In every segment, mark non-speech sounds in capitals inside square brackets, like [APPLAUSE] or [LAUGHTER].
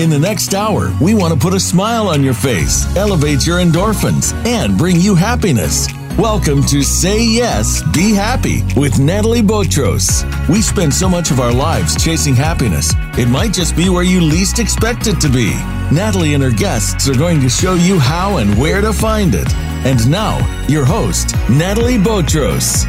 In the next hour, we want to put a smile on your face, elevate your endorphins, and bring you happiness. Welcome to Say Yes, Be Happy with Natalie Botros. We spend so much of our lives chasing happiness, it might just be where you least expect it to be. Natalie and her guests are going to show you how and where to find it. And now, your host, Natalie Botros.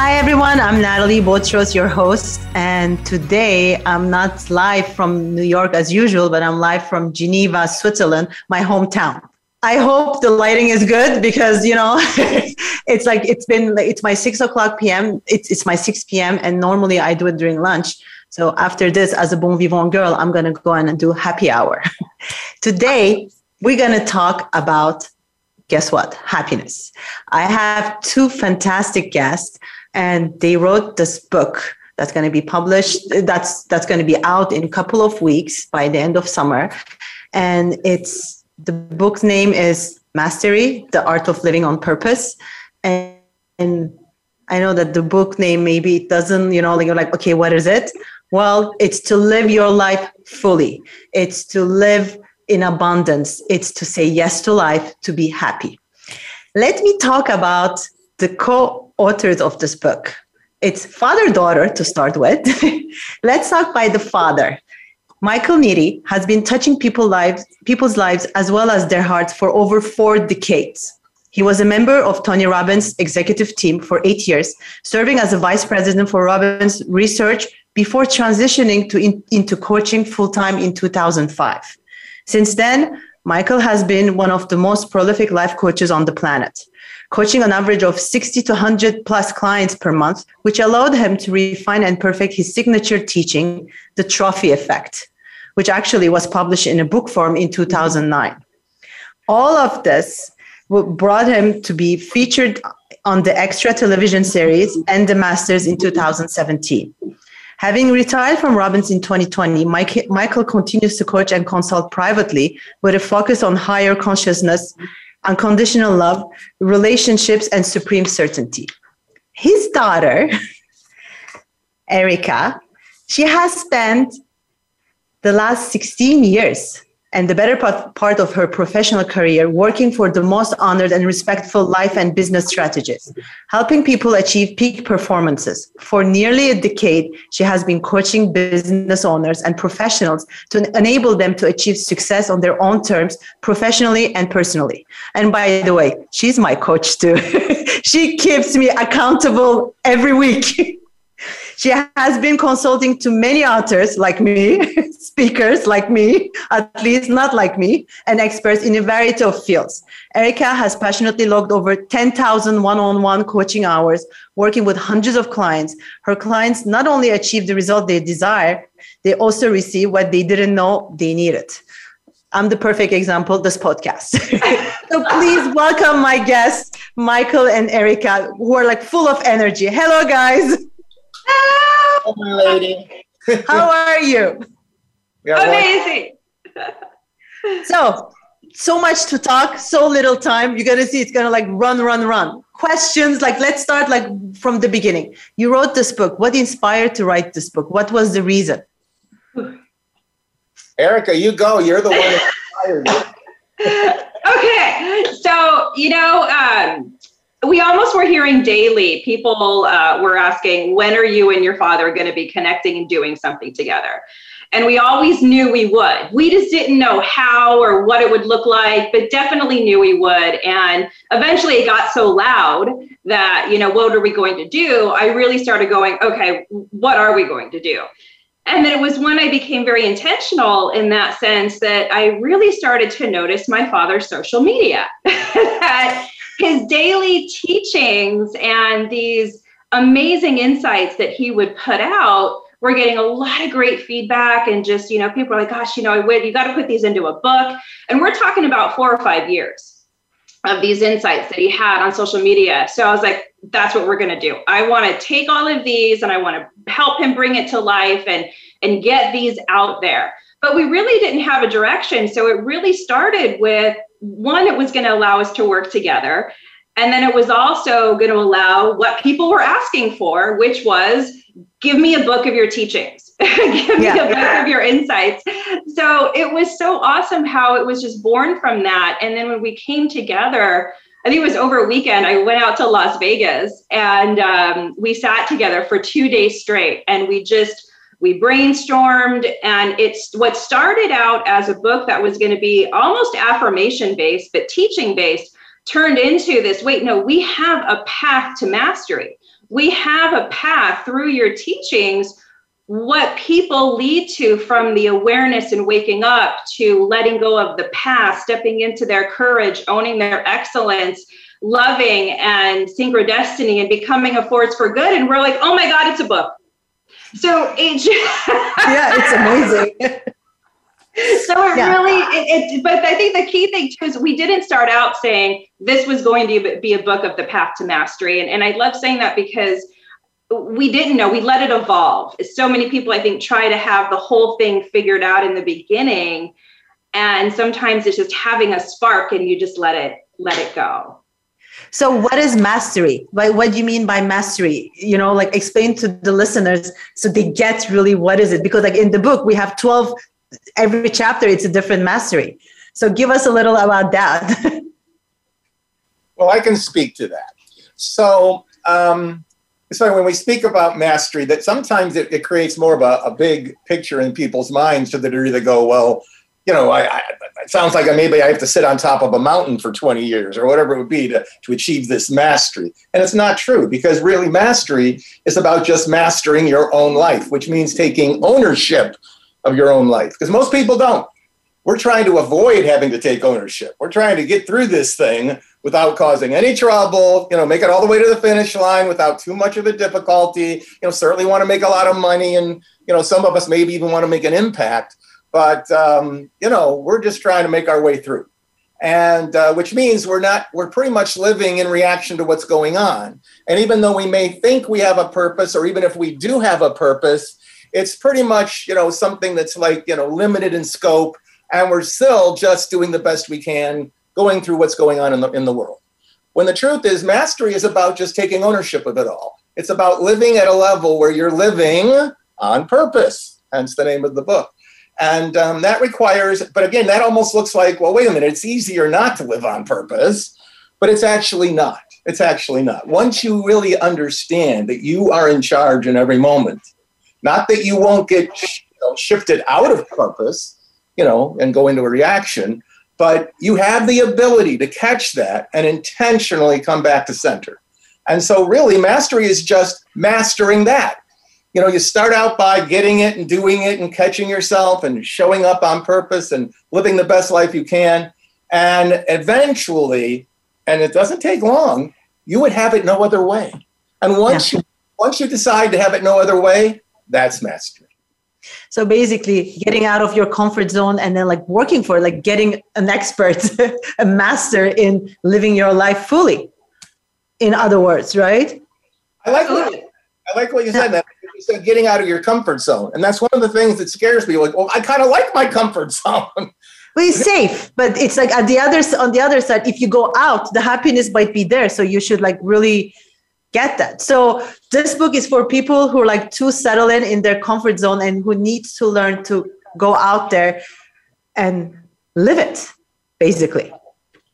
Hi, everyone. I'm Natalie Botros, your host. And today I'm not live from New York as usual, but I'm live from Geneva, Switzerland, my hometown. I hope the lighting is good because, you know, [LAUGHS] it's like it's been, it's my six o'clock PM. It's, it's my 6 PM. And normally I do it during lunch. So after this, as a bon vivant girl, I'm going to go and do happy hour. [LAUGHS] today, we're going to talk about guess what? Happiness. I have two fantastic guests and they wrote this book that's going to be published that's that's going to be out in a couple of weeks by the end of summer. And it's the book's name is mastery the art of living on purpose. And, and i know that the book name maybe it doesn't you know like you're like okay what is it? Well it's to live your life fully. It's to live in abundance. It's to say yes to life to be happy. Let me talk about the co authors of this book. It's father daughter to start with. [LAUGHS] Let's talk by the father. Michael Neri has been touching people lives, people's lives as well as their hearts for over four decades. He was a member of Tony Robbins' executive team for eight years, serving as a vice president for Robbins Research before transitioning to in, into coaching full time in 2005. Since then, Michael has been one of the most prolific life coaches on the planet coaching an average of 60 to 100 plus clients per month, which allowed him to refine and perfect his signature teaching, The Trophy Effect, which actually was published in a book form in 2009. All of this brought him to be featured on the Extra television series and The Masters in 2017. Having retired from Robbins in 2020, Mike, Michael continues to coach and consult privately with a focus on higher consciousness unconditional love, relationships, and supreme certainty. His daughter, Erica, she has spent the last 16 years and the better part of her professional career working for the most honored and respectful life and business strategists, helping people achieve peak performances. For nearly a decade, she has been coaching business owners and professionals to enable them to achieve success on their own terms, professionally and personally. And by the way, she's my coach too. [LAUGHS] she keeps me accountable every week. [LAUGHS] She has been consulting to many authors like me, [LAUGHS] speakers like me, at least not like me, and experts in a variety of fields. Erica has passionately logged over 10,000 one on one coaching hours, working with hundreds of clients. Her clients not only achieve the result they desire, they also receive what they didn't know they needed. I'm the perfect example, this podcast. [LAUGHS] so please welcome my guests, Michael and Erica, who are like full of energy. Hello, guys. Hello, my lady. [LAUGHS] How are you? Amazing. [LAUGHS] so, so much to talk, so little time. You're gonna see it's gonna like run, run, run. Questions like let's start like from the beginning. You wrote this book. What inspired to write this book? What was the reason? [SIGHS] Erica, you go. You're the one that inspired [LAUGHS] okay, so you know. Um, we almost were hearing daily people uh, were asking when are you and your father going to be connecting and doing something together? And we always knew we would. We just didn't know how or what it would look like but definitely knew we would. And eventually it got so loud that you know what are we going to do? I really started going okay what are we going to do? And then it was when I became very intentional in that sense that I really started to notice my father's social media. [LAUGHS] that his daily teachings and these amazing insights that he would put out we're getting a lot of great feedback and just you know people are like gosh you know i would you got to put these into a book. And we're talking about four or five years of these insights that he had on social media. So i was like that's what we're going to do. I want to take all of these and i want to help him bring it to life and and get these out there. But we really didn't have a direction. So it really started with one, it was going to allow us to work together. And then it was also going to allow what people were asking for, which was give me a book of your teachings. [LAUGHS] Give yeah. me a book of your insights. So it was so awesome how it was just born from that. And then when we came together, I think it was over a weekend. I went out to Las Vegas and um, we sat together for two days straight, and we just we brainstormed. And it's what started out as a book that was going to be almost affirmation based, but teaching based, turned into this. Wait, no, we have a path to mastery. We have a path through your teachings what people lead to from the awareness and waking up to letting go of the past, stepping into their courage, owning their excellence, loving and synchrodestiny and becoming a force for good. And we're like, oh my God, it's a book. So it [LAUGHS] Yeah, it's amazing. so it yeah. really it, it, but i think the key thing too is we didn't start out saying this was going to be a book of the path to mastery and, and i love saying that because we didn't know we let it evolve so many people i think try to have the whole thing figured out in the beginning and sometimes it's just having a spark and you just let it let it go so what is mastery? What, what do you mean by mastery? You know like explain to the listeners so they get really what is it? Because like in the book we have 12 every chapter it's a different mastery. So give us a little about that. [LAUGHS] Well i can speak to that. So um, so when we speak about mastery, that sometimes it, it creates more of a, a, big picture in people's minds the degree they go, well, you know, I, I, it sounds like maybe I have to sit on top of a mountain for 20 years or whatever it would be to, to achieve this mastery. And it's not true because really mastery is about just mastering your own life, which means taking ownership of your own life because most people don't. We're trying to avoid having to take ownership. We're trying to get through this thing without causing any trouble, you know, make it all the way to the finish line without too much of a difficulty. You know, certainly want to make a lot of money, and you know, some of us maybe even want to make an impact. But um, you know, we're just trying to make our way through, and uh, which means we're not we're pretty much living in reaction to what's going on. And even though we may think we have a purpose, or even if we do have a purpose, it's pretty much you know something that's like you know limited in scope, and we're still just doing the best we can going through what's going on in the, in the world. When the truth is, mastery is about just taking ownership of it all. It's about living at a level where you're living on purpose, hence the name of the book. And um, that requires, but again, that almost looks like, well, wait a minute, it's easier not to live on purpose, but it's actually not. It's actually not. Once you really understand that you are in charge in every moment, not that you won't get you know, shifted out of purpose, you know, and go into a reaction, but you have the ability to catch that and intentionally come back to center. And so, really, mastery is just mastering that. You know, you start out by getting it and doing it and catching yourself and showing up on purpose and living the best life you can. And eventually, and it doesn't take long, you would have it no other way. And once yeah. you once you decide to have it no other way, that's mastery. So basically, getting out of your comfort zone and then like working for like getting an expert, [LAUGHS] a master in living your life fully. In other words, right? I like what, I like what you said. That you said getting out of your comfort zone, and that's one of the things that scares me. Like, well, I kind of like my comfort zone. [LAUGHS] Well, it's safe, but it's like at the other on the other side, if you go out, the happiness might be there. So you should like really get that. So this book is for people who are like too settled in in their comfort zone and who needs to learn to go out there and live it, basically.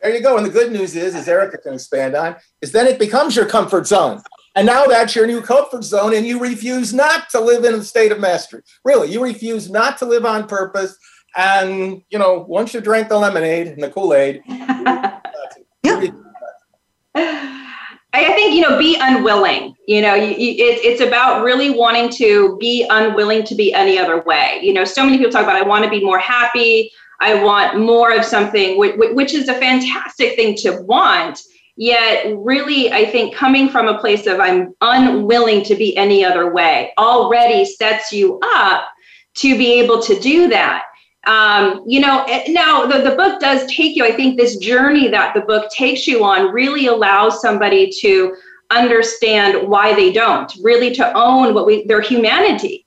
There you go. And the good news is, as Erica can expand on, is then it becomes your comfort zone. And now that's your new comfort zone, and you refuse not to live in a state of mastery. Really, you refuse not to live on purpose. And you know, once you drink the lemonade and the Kool-Aid, [LAUGHS] yeah. I think you know, be unwilling. You know, you, it, it's about really wanting to be unwilling to be any other way. You know, so many people talk about I want to be more happy. I want more of something, which, which is a fantastic thing to want. Yet, really, I think coming from a place of I'm unwilling to be any other way already sets you up to be able to do that. Um, you know now the, the book does take you i think this journey that the book takes you on really allows somebody to understand why they don't really to own what we their humanity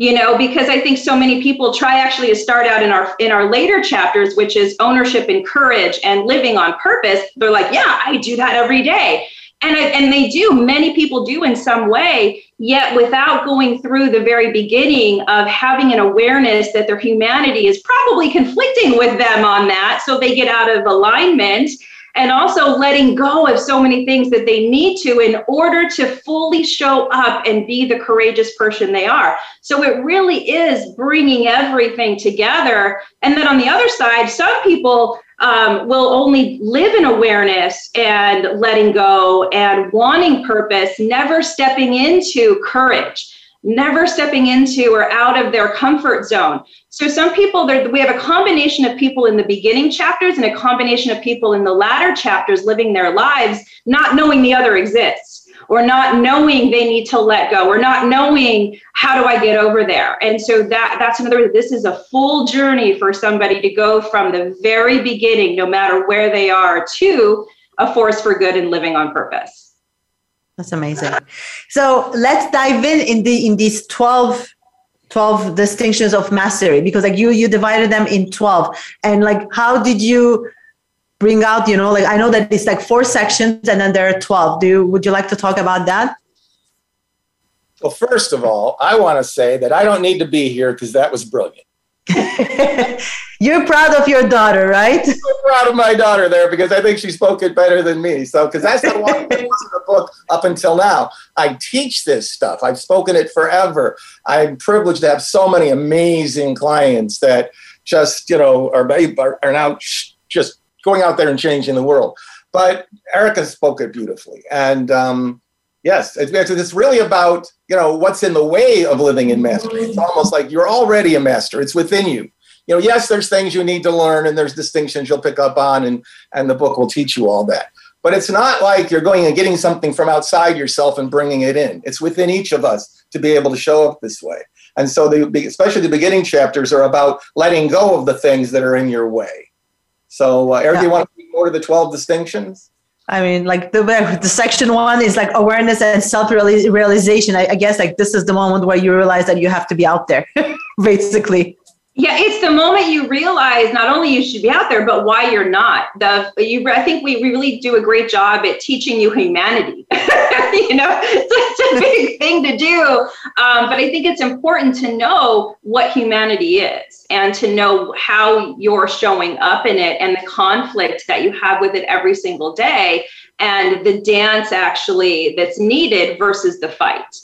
you know because i think so many people try actually to start out in our in our later chapters which is ownership and courage and living on purpose. They're like yeah i do that every day. And, I, and they do, many people do in some way, yet without going through the very beginning of having an awareness that their humanity is probably conflicting with them on that. So they get out of alignment and also letting go of so many things that they need to in order to fully show up and be the courageous person they are. So it really is bringing everything together. And then on the other side, some people um, will only live in awareness and letting go and wanting purpose, never stepping into courage never stepping into or out of their comfort zone. So some people we have a combination of people in the beginning chapters and a combination of people in the latter chapters living their lives not knowing the other exists or not knowing they need to let go or not knowing how do I get over there. And so that that's another this is a full journey for somebody to go from the very beginning no matter where they are to a force for good and living on purpose. That's amazing. So let's dive in in the in these 12 12 distinctions of mastery because like you you divided them in 12 and like how did you bring out you know like i know that it's like four sections and then there are 12 do you would you like to talk about that? Well first of all i want to say that i don't need to be here because that was brilliant [LAUGHS] You're proud of your daughter, right? I'm proud of my daughter there because I think she spoke it better than me. So, because that's the one thing in the book up until now. I teach this stuff. I've spoken it forever. I'm privileged to have so many amazing clients that just, you know, are, are now just going out there and changing the world. But Erica spoke it beautifully. And, um, Yes, it's, it's really about you know what's in the way of living in mastery. It's almost like you're already a master. It's within you. You know, yes, there's things you need to learn, and there's distinctions you'll pick up on, and and the book will teach you all that. But it's not like you're going and getting something from outside yourself and bringing it in. It's within each of us to be able to show up this way. And so, the, especially the beginning chapters are about letting go of the things that are in your way. So, uh, Eric, yeah. do you want to speak more to the 12 distinctions? I mean, like the the section one is like awareness and self realization. I, I guess like this is the moment where you realize that you have to be out there, [LAUGHS] basically. Yeah, it's the moment you realize not only you should be out there, but why you're not. The you, I think we, we really do a great job at teaching you humanity. [LAUGHS] you know, it's a [LAUGHS] big thing to do, um, but I think it's important to know what humanity is and to know how you're showing up in it and the conflict that you have with it every single day, and the dance actually that's needed versus the fight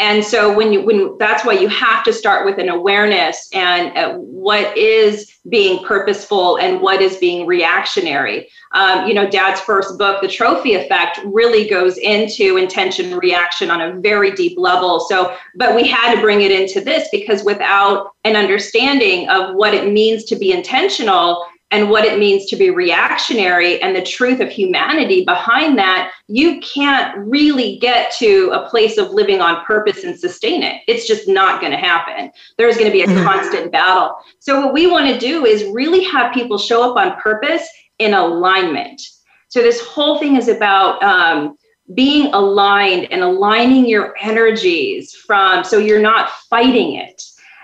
and so when you when that's why you have to start with an awareness and uh, what is being purposeful and what is being reactionary. Um, you know dad's first book the trophy effect really goes into intention reaction on a very deep level. So but we had to bring it into this because without an understanding of what it means to be intentional and what it means to be reactionary and the truth of humanity behind that, you can't really get to a place of living on purpose and sustain it. It's just not going to happen. There's going to be a mm-hmm. constant battle. So, what we want to do is really have people show up on purpose in alignment. So, this whole thing is about um, being aligned and aligning your energies from so you're not fighting it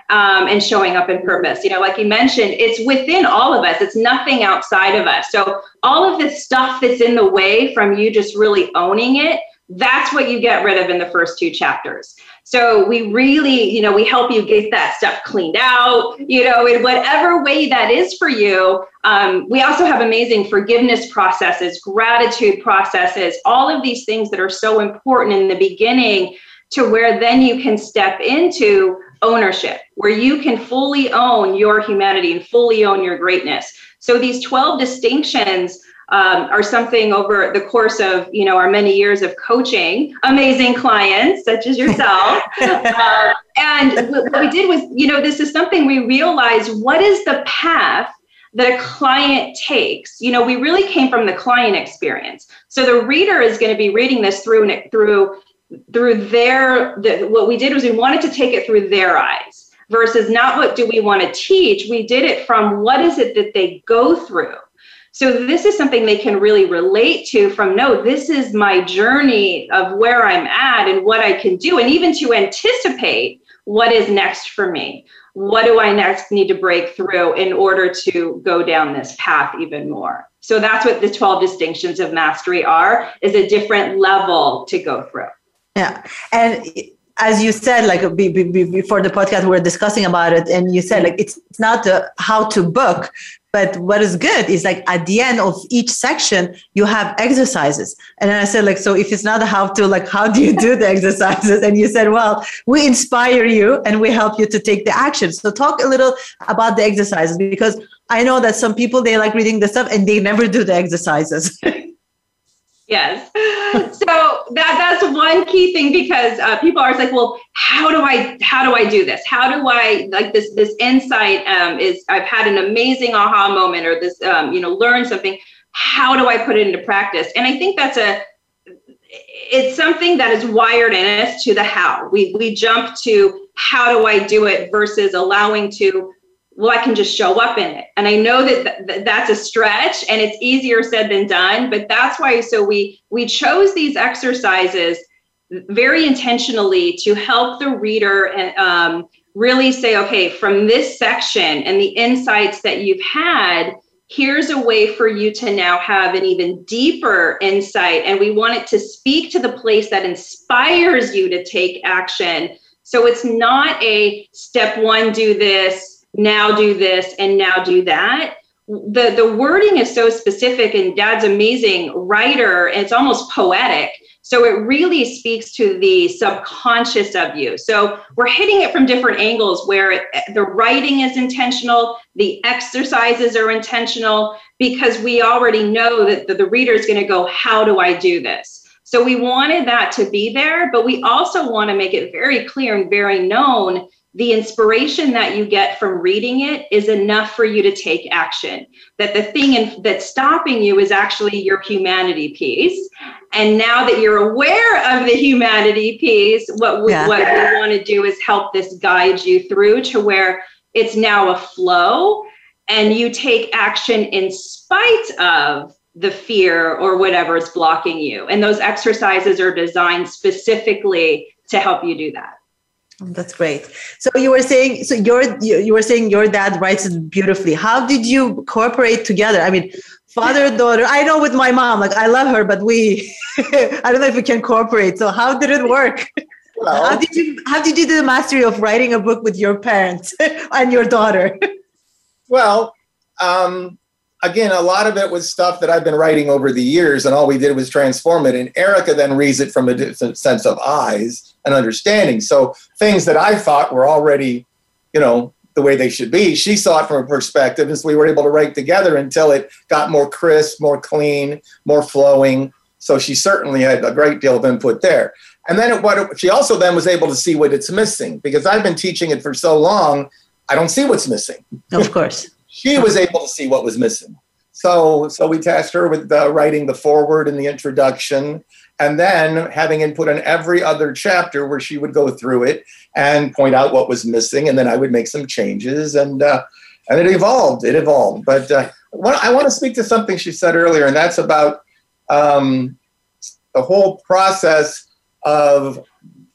um, and showing up in purpose. You know, like you mentioned, it's within all of us, it's nothing outside of us. So, all of this stuff that's in the way from you just really owning it, that's what you get rid of in the first two chapters. So we really, you know, we help you get that stuff cleaned out, you know, in whatever way that is for you. Um, we also have amazing forgiveness processes, gratitude processes, all of these things that are so important in the beginning to where then you can step into ownership, where you can fully own your humanity and fully own your greatness. So these 12 distinctions um, are something over the course of you know our many years of coaching amazing clients such as yourself. [LAUGHS] Uh, and what we did was you know this is something we realized what is the path that a client takes? You know we really came from the client experience. So the reader is going to be reading this through and through through their the, what we did was we wanted to take it through their eyes versus not what do we want to teach. We did it from what is it that they go through. So this is something they can really relate to from no this is my journey of where i'm at and what i can do. And even to anticipate what is next for me. What do i next need to break through in order to go down this path even more? So that's what the 12 distinctions of mastery are, is a different level to go through. Yeah. And as you said, like before the podcast, we were discussing about it, and you said like it's not a how to book, but what is good is like at the end of each section, you have exercises. And I said like, so if it's not a how to, like how do you do the [LAUGHS] exercises? And you said, well, we inspire you and we help you to take the action. So talk a little about the exercises because I know that some people they like reading the stuff and they never do the exercises. [LAUGHS] Yes. [LAUGHS] So that that's one key thing because uh, people are like, well, how do I how do I do this? How do I like this this insight um, is I've had an amazing aha moment or this um, you know learn something. How do I put it into practice? And I think that's a it's something that is wired in us to the how. We we jump to how do I do it versus allowing to well, I can just show up in it. And I know that th- that's a stretch and it's easier said than done, but that's why so we we chose these exercises very intentionally to help the reader and um, really say, okay, from this section and the insights that you've had, here's a way for you to now have an even deeper insight. And we want it to speak to the place that inspires you to take action. So it's not a step one, do this, now do this and now do that. The the wording is so specific and dad's amazing writer it's almost poetic. So it really speaks to the subconscious of you. So we're hitting it from different angles where it, the writing is intentional the exercises are intentional because we already know that the, the reader is going to go how do i do this? So we wanted that to be there but we also want to make it very clear and very known the inspiration that you get from reading it is enough for you to take action. That the thing in, that's stopping you is actually your humanity piece. And now that you're aware of the humanity piece, what we, yeah. what we want to do is help this guide you through to where it's now a flow and you take action in spite of the fear or whatever is blocking you. And those exercises are designed specifically to help you do that. That's great. So you were saying, so your you, were saying your dad writes it beautifully. How did you cooperate together? I mean, father [LAUGHS] daughter. I know with my mom, like I love her, but we, [LAUGHS] I don't know if we can cooperate. So how did it work? How did you how did you do the mastery of writing a book with your parents [LAUGHS] and your daughter? Well, um, again, a lot of it was stuff that I've been writing over the years, and all we did was transform it. And Erica then reads it from a different sense of eyes and understanding. So things that I thought were already, you know, the way they should be, she saw it from a perspective, and so we were able to write together until it got more crisp, more clean, more flowing. So she certainly had a great deal of input there. And then it, what it, she also then was able to see what it's missing because I've been teaching it for so long, I don't see what's missing. Of course [LAUGHS] she was able to see what was missing. So, so we tasked her with uh, writing the foreword and the introduction, and then having input on every other chapter where she would go through it and point out what was missing, and then I would make some changes, and uh, and it evolved. It evolved. But uh, I want to speak to something she said earlier, and that's about um, the whole process of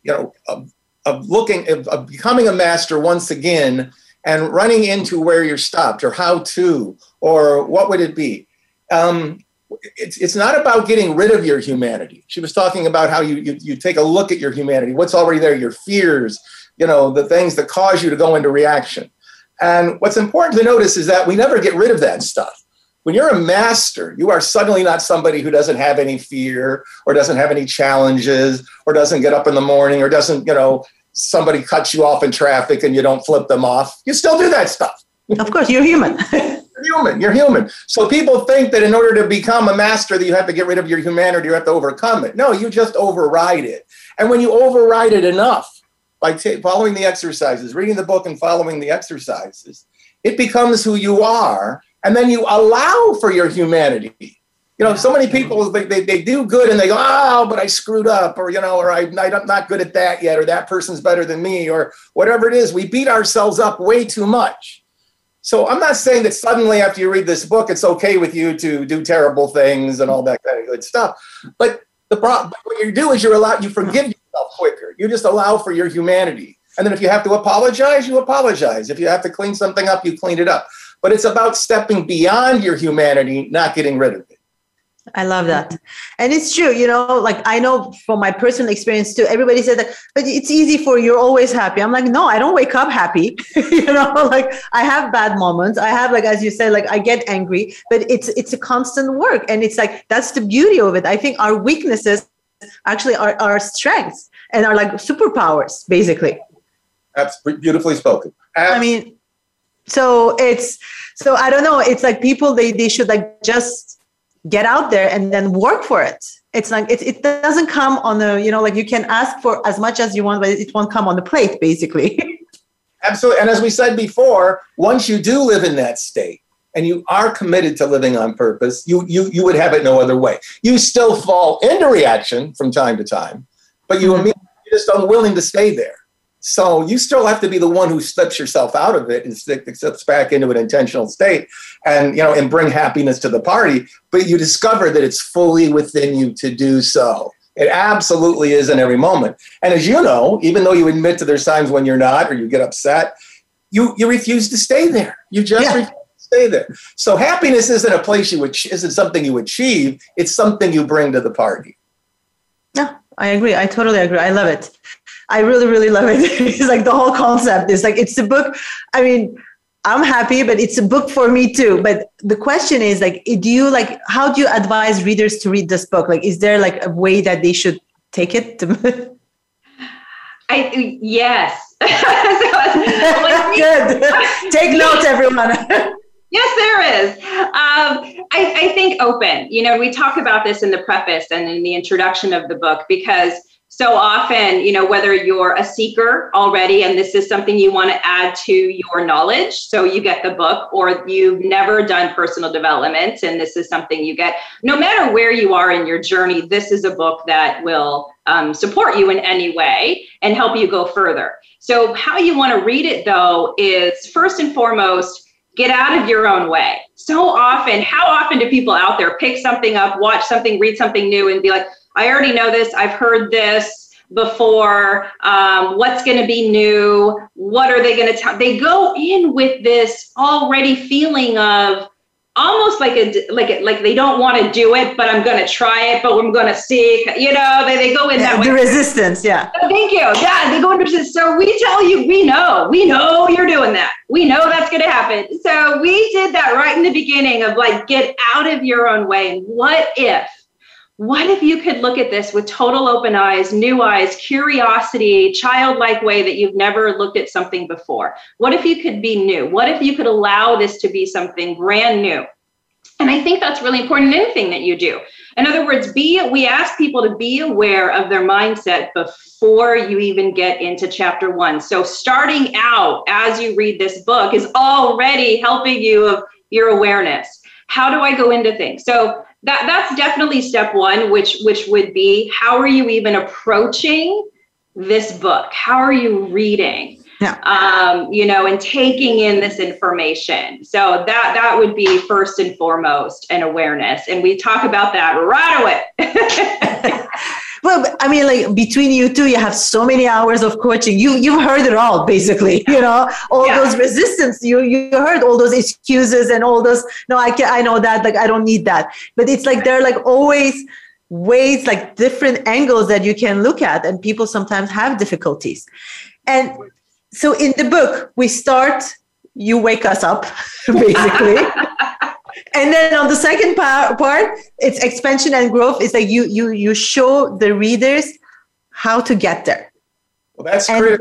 you know of, of looking of, of becoming a master once again and running into where you're stopped or how to or what would it be um, it's, it's not about getting rid of your humanity she was talking about how you, you you take a look at your humanity what's already there your fears you know the things that cause you to go into reaction and what's important to notice is that we never get rid of that stuff when you're a master, you are suddenly not somebody who doesn't have any fear or doesn't have any challenges or doesn't get up in the morning or doesn't, you know, somebody cuts you off in traffic and you don't flip them off. You still do that stuff. Of course, you're human. [LAUGHS] you're human. You're human. So people think that in order to become a master, that you have to get rid of your humanity, you have to overcome it. No, you just override it. And when you override it enough by t- following the exercises, reading the book and following the exercises, it becomes who you are. And then you allow for your humanity you know, so many people they, they, they do good and they go, oh, but I screwed up, or you know, or I, I'm not good at that yet, or that person's better than me, or whatever it is. We beat ourselves up way too much. So I'm not saying that suddenly after you read this book, it's okay with you to do terrible things and all that kind of good stuff. But the problem, what you do is you allow you forgive yourself quicker. You just allow for your humanity. And then if you have to apologize, you apologize. If you have to clean something up, you clean it up. but it's about stepping beyond your humanity, not getting rid of it. I love that. And it's true, you know, like I know from my personal experience too, everybody said that, but it's easy for you, you're always happy. I'm like, no, I don't wake up happy. [LAUGHS] you know, [LAUGHS] like I have bad moments. I have like, as you said, like I get angry, but it's it's a constant work. And it's like that's the beauty of it. I think our weaknesses actually are our strengths and are like superpowers, basically. That's beautifully spoken. I mean, so it's so I don't know. It's like people they they should like just get out there and then work for it. It's like it, it doesn't come on the you know like you can ask for as much as you want, but it won't come on the plate basically. [LAUGHS] Absolutely, and as we said before, once you do live in that state, and you are committed to living on purpose, you you you would have it no other way. You still fall into reaction from time to time, but you mm-hmm. just unwilling to stay there. So you still have to be the one who slips yourself out of it and slips back into an intentional state, and you know, and bring happiness to the party. But you discover that it's fully within you to do so. It absolutely is in every moment. And as you know, even though you admit to there's times when you're not or you get upset, you you refuse to stay there. You just yeah. refuse to stay there. So happiness isn't a place you would isn't something you achieve. It's something you bring to the party. Yeah, I agree. I totally agree. I love it. I really, really love it. [LAUGHS] it's like the whole concept is like it's a book. I mean, I'm happy, but it's a book for me too. But the question is like, do you like how do you advise readers to read this book? Like, is there like a way that they should take it? To- [LAUGHS] I yes. [LAUGHS] Good. Take notes, everyone. Yes, there is. Um, I, I, think open. You know, we talk about this in the preface and in the introduction of the book because so often, you know, whether you're a seeker already and this is something you want to add to your knowledge, so you get the book, or you've never done personal development and this is something you get, no matter where you are in your journey, this is a book that will um, support you in any way and help you go further. So, how you want to read it though is first and foremost, get out of your own way. So often, how often do people out there pick something up, watch something, read something new, and be like, I already know this. I've heard this before. Um, what's going to be new? What are they going to tell? They go in with this already feeling of almost like a like a, like they don't want to do it, but I'm going to try it. But I'm going to see. You know, they, they go in that the way. resistance. Yeah. Oh, thank you. Yeah, they go into resistance. So we tell you, we know, we know you're doing that. We know that's going to happen. So we did that right in the beginning of like get out of your own way. And what if? What if you could look at this with total open eyes, new eyes, curiosity, childlike way that you've never looked at something before? What if you could be new? What if you could allow this to be something brand new? And I think that's really important in anything that you do. In other words, be we ask people to be aware of their mindset before you even get into chapter one. So starting out as you read this book is already helping you of your awareness. How do I go into things? So that that's definitely step one which which would be how are you even approaching this book? How are you reading? Yeah. um, you know and taking in this information. So that that would be first and foremost an awareness. And we talk about that right away [LAUGHS] [LAUGHS] Well, I mean, like between you two, you have so many hours of coaching. You you've heard it all, basically. [LAUGHS] You know, all yeah. those resistance. You you heard all those excuses and all those. No, I can I know that. Like I don't need that. But it's like they're like always ways, like different angles that you can look at, and people sometimes have difficulties. And so in the book, we start. You wake us up, [LAUGHS] basically. [LAUGHS] and then on the second part, part it's expansion and growth is like you you you show the readers how to get there. Well that's and,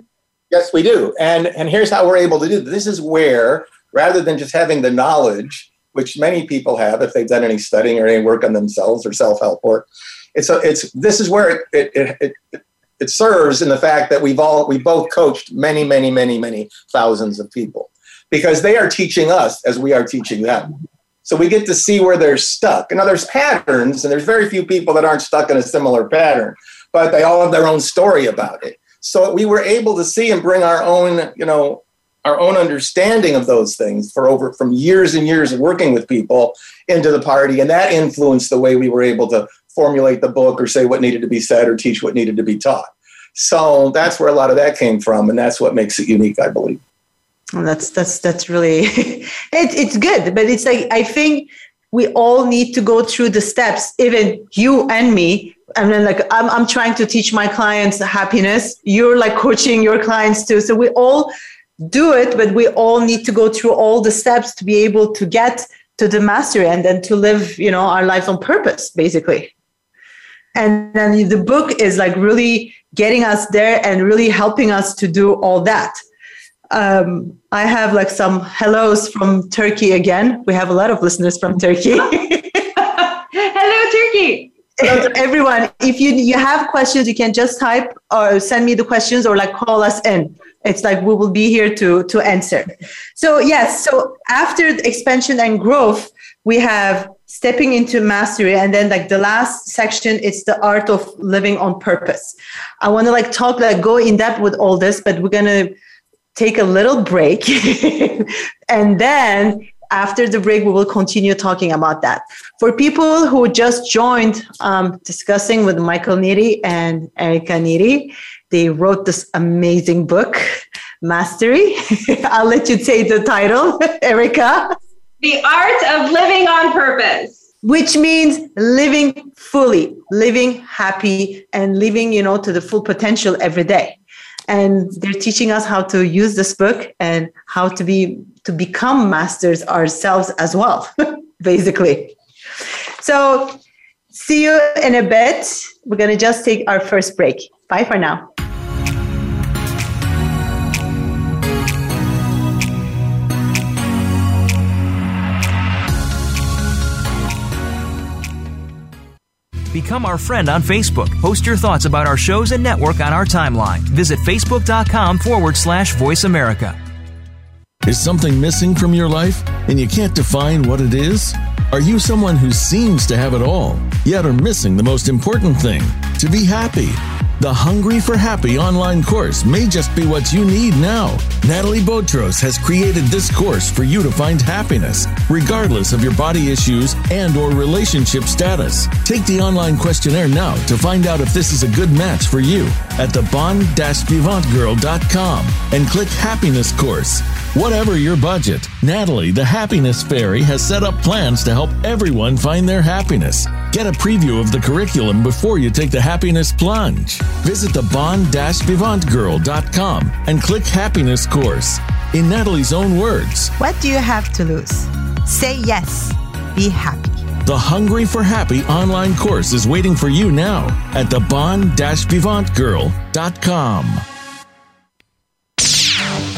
yes we do. And and here's how we're able to do this is where rather than just having the knowledge which many people have if they've done any studying or any work on themselves or self-help work it's a, it's this is where it it, it, it it serves in the fact that we've all we both coached many many many many thousands of people because they are teaching us as we are teaching them so we get to see where they're stuck. Now there's patterns, and there's very few people that aren't stuck in a similar pattern, but they all have their own story about it. So we were able to see and bring our own, you know, our own understanding of those things for over from years and years of working with people into the party, and that influenced the way we were able to formulate the book or say what needed to be said or teach what needed to be taught. So that's where a lot of that came from, and that's what makes it unique, I believe. That's that's that's really [LAUGHS] it, it's good, but it's like I think we all need to go through the steps, even you and me. I mean, like I'm I'm trying to teach my clients happiness. You're like coaching your clients too. So we all do it, but we all need to go through all the steps to be able to get to the mastery and then to live, you know, our lives on purpose, basically. And then the book is like really getting us there and really helping us to do all that. Um, I have like some hellos from Turkey again. We have a lot of listeners from Turkey. [LAUGHS] Hello, Turkey. Everyone, if you you have questions, you can just type or send me the questions or like call us in. It's like we will be here to to answer. So yes, so after the expansion and growth, we have stepping into mastery and then like the last section it's the art of living on purpose i want to like talk like go in depth with all this but we're gonna take a little break [LAUGHS] and then after the break we will continue talking about that for people who just joined um, discussing with michael neri and erica neri they wrote this amazing book mastery [LAUGHS] i'll let you say the title [LAUGHS] erica the art of living on purpose. Which means living fully, living happy, and living, you know, to the full potential every day. And they're teaching us how to use this book and how to be to become masters ourselves as well, [LAUGHS] basically. So see you in a bit. We're gonna just take our first break. Bye for now. Become our friend on Facebook. Post your thoughts about our shows and network on our timeline. Visit facebook.com forward slash voice America. Is something missing from your life and you can't define what it is? Are you someone who seems to have it all, yet are missing the most important thing to be happy? The Hungry for Happy online course may just be what you need now. Natalie Botros has created this course for you to find happiness, regardless of your body issues and or relationship status. Take the online questionnaire now to find out if this is a good match for you at thebon-vivantgirl.com and click Happiness Course. Whatever your budget, Natalie, the Happiness Fairy, has set up plans to help everyone find their happiness. Get a preview of the curriculum before you take the happiness plunge. Visit the bon-vivantgirl.com and click Happiness Course. In Natalie's own words, What do you have to lose? Say yes. Be happy. the Hungry for Happy online course is waiting for you now at the bon-vivantgirl.com.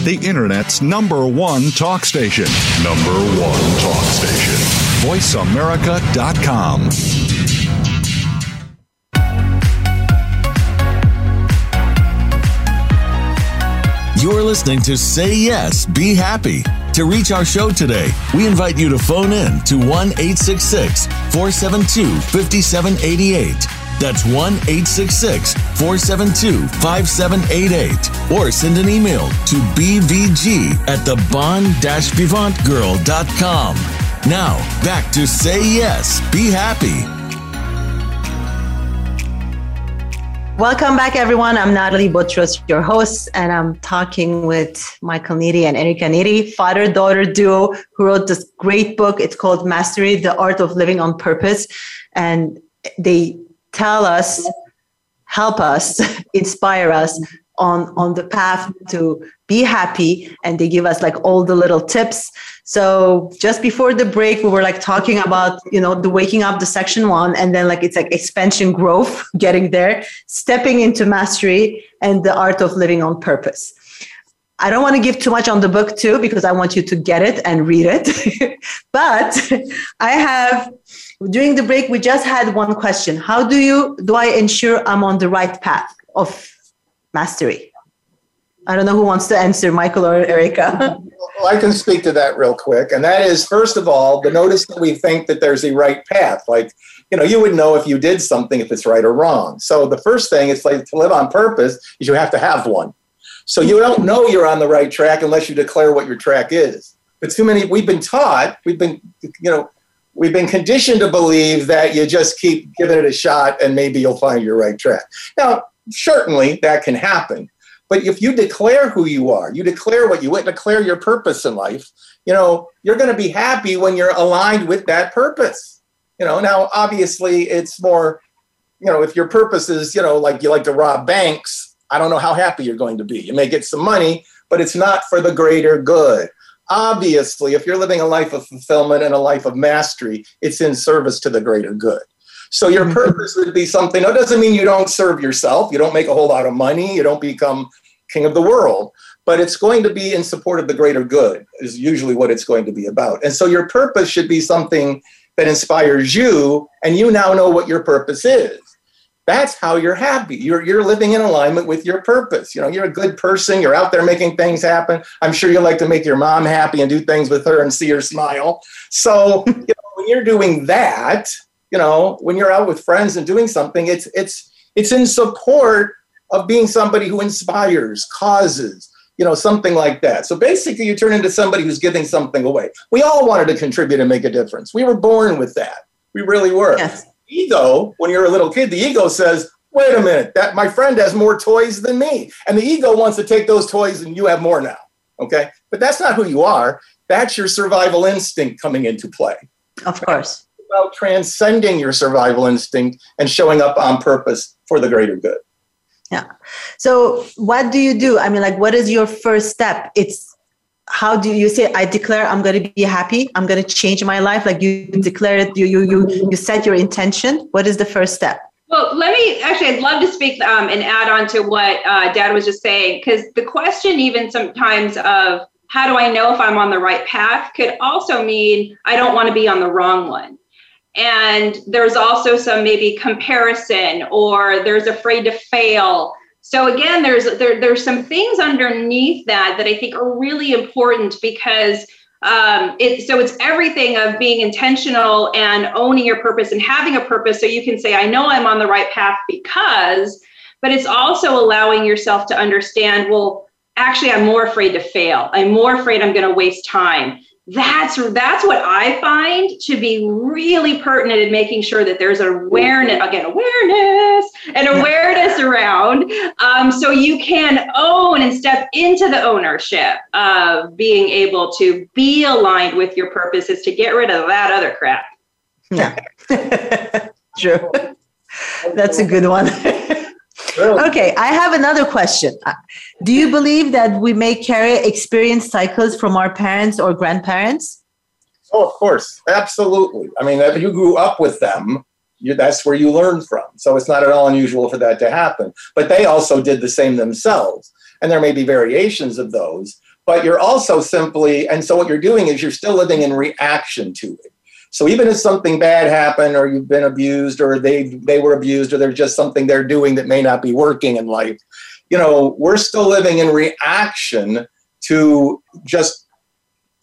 The Internet's number one talk station. Number one talk station. VoiceAmerica.com. You're listening to Say Yes, Be Happy. To reach our show today, we invite you to phone in to 1 866 472 5788. That's 1 866 472 5788. Or send an email to bvg at the bon vivantgirl.com. Now, back to Say Yes, Be Happy. Welcome back, everyone. I'm Natalie Botros, your host, and I'm talking with Michael Neri and Erica Neri, father daughter duo, who wrote this great book. It's called Mastery The Art of Living on Purpose. And they tell us, help us, [LAUGHS] inspire us on, on the path to be happy. And they give us like all the little tips. So just before the break, we were like talking about, you know, the waking up, the section one, and then like it's like expansion growth, [LAUGHS] getting there, stepping into mastery and the art of living on purpose. I don't want to give too much on the book too, because I want you to get it and read it. [LAUGHS] but I have during the break, we just had one question. How do you do I ensure I'm on the right path of mastery? I don't know who wants to answer, Michael or Erica. [LAUGHS] Well, I can speak to that real quick. And that is, first of all, the notice that we think that there's a right path. Like, you know, you would know if you did something if it's right or wrong. So the first thing is like to live on purpose is you have to have one. So you don't know you're on the right track unless you declare what your track is. But too many, we've been taught, we've been, you know, we've been conditioned to believe that you just keep giving it a shot and maybe you'll find your right track. Now, certainly that can happen. But if you declare who you are, you declare what you want, declare your purpose in life, you know, you're going to be happy when you're aligned with that purpose. You know, now obviously it's more, you know, if your purpose is, you know, like you like to rob banks, I don't know how happy you're going to be. You may get some money, but it's not for the greater good. Obviously, if you're living a life of fulfillment and a life of mastery, it's in service to the greater good. So your mm-hmm. purpose would be something. That doesn't mean you don't serve yourself. You don't make a whole lot of money. You don't become king of the world. But it's going to be in support of the greater good. Is usually what it's going to be about. And so your purpose should be something that inspires you, and you now know what your purpose is that's how you're happy. You're you're living in alignment with your purpose. You know, you're a good person. You're out there making things happen. I'm sure you like to make your mom happy and do things with her and see her smile. So [LAUGHS] you know, when you're doing that, you know, when you're out with friends and doing something, it's it's it's in support of being somebody who inspires, causes, you know, something like that. So basically, you turn into somebody who's giving something away. We all wanted to contribute and make a difference. We were born with that. We really were. Yes ego, when you're a little kid, the ego says, wait a minute, that my friend has more toys than me. And the ego wants to take those toys and you have more now. Okay. But that's not who you are. That's your survival instinct coming into play. Of course. It's about transcending your survival instinct and showing up on purpose for the greater good. Yeah. So what do you do? I mean, like, what is your first step? It's how do you say i declare i'm going to be happy i'm going to change my life like you declare it you you you, you set your intention? What is the first step? Well let me actually i'd love to speak um, and add on to what uh, dad was just saying because the question even sometimes of how do i know if i'm on the right path? could also mean i don't want to be on the wrong one. And there's also some maybe comparison or there's afraid to fail so again, there's there, there's some things underneath that that I think are really important because um, it, so it's everything of being intentional and owning your purpose and having a purpose. So you can say i know i'm on the right path because but it's also allowing yourself to understand well actually i'm more afraid to fail. I'm more afraid i'm going to waste time that's that's what I find to be really pertinent in making sure that there's awareness again awareness and awareness around um, so you can own and step into the ownership of being able to be aligned with your purpose is to get rid of that other crap. Yeah, [LAUGHS] true. That's a good one. [LAUGHS] Okay, I have another question. Uh, do you believe that we may carry experience cycles from our parents or grandparents? Oh, of course, absolutely. I mean, if you grew up with them, you, that's where you learn from. So it's not at all unusual for that to happen. But they also did the same themselves, and there may be variations of those. But you're also simply, and so what you're doing is you're still living in reaction to it. So even if something bad happened or you've been abused or they they were abused or there's just something they're doing that may not be working in life, you know, we're still living in reaction to just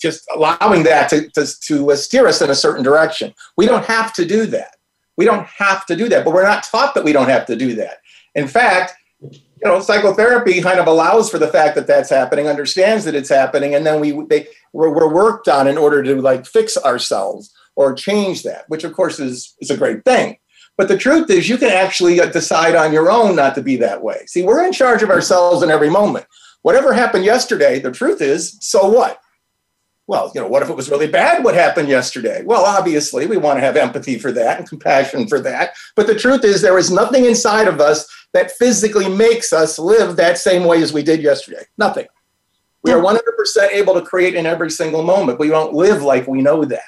just allowing that to, to, to steer us in a certain direction. We don't have to do that. We don't have to do that, but we're not taught that we don't have to do that. In fact, you know, psychotherapy kind of allows for the fact that that's happening, understands that it's happening, and then we they we're, we're worked on in order to like fix ourselves or change that, which of course is, is a great thing. But the truth is, you can actually uh, decide on your own not to be that way. See, we're in charge of ourselves in every moment. Whatever happened yesterday, the truth is, so what? Well, you know, what if it was really bad what happened yesterday? Well, obviously, we want to have empathy for that and compassion for that. But the truth is, there is nothing inside of us that physically makes us live that same way as we did yesterday. Nothing. We are 100% able to create in every single moment. We don't live like we know that.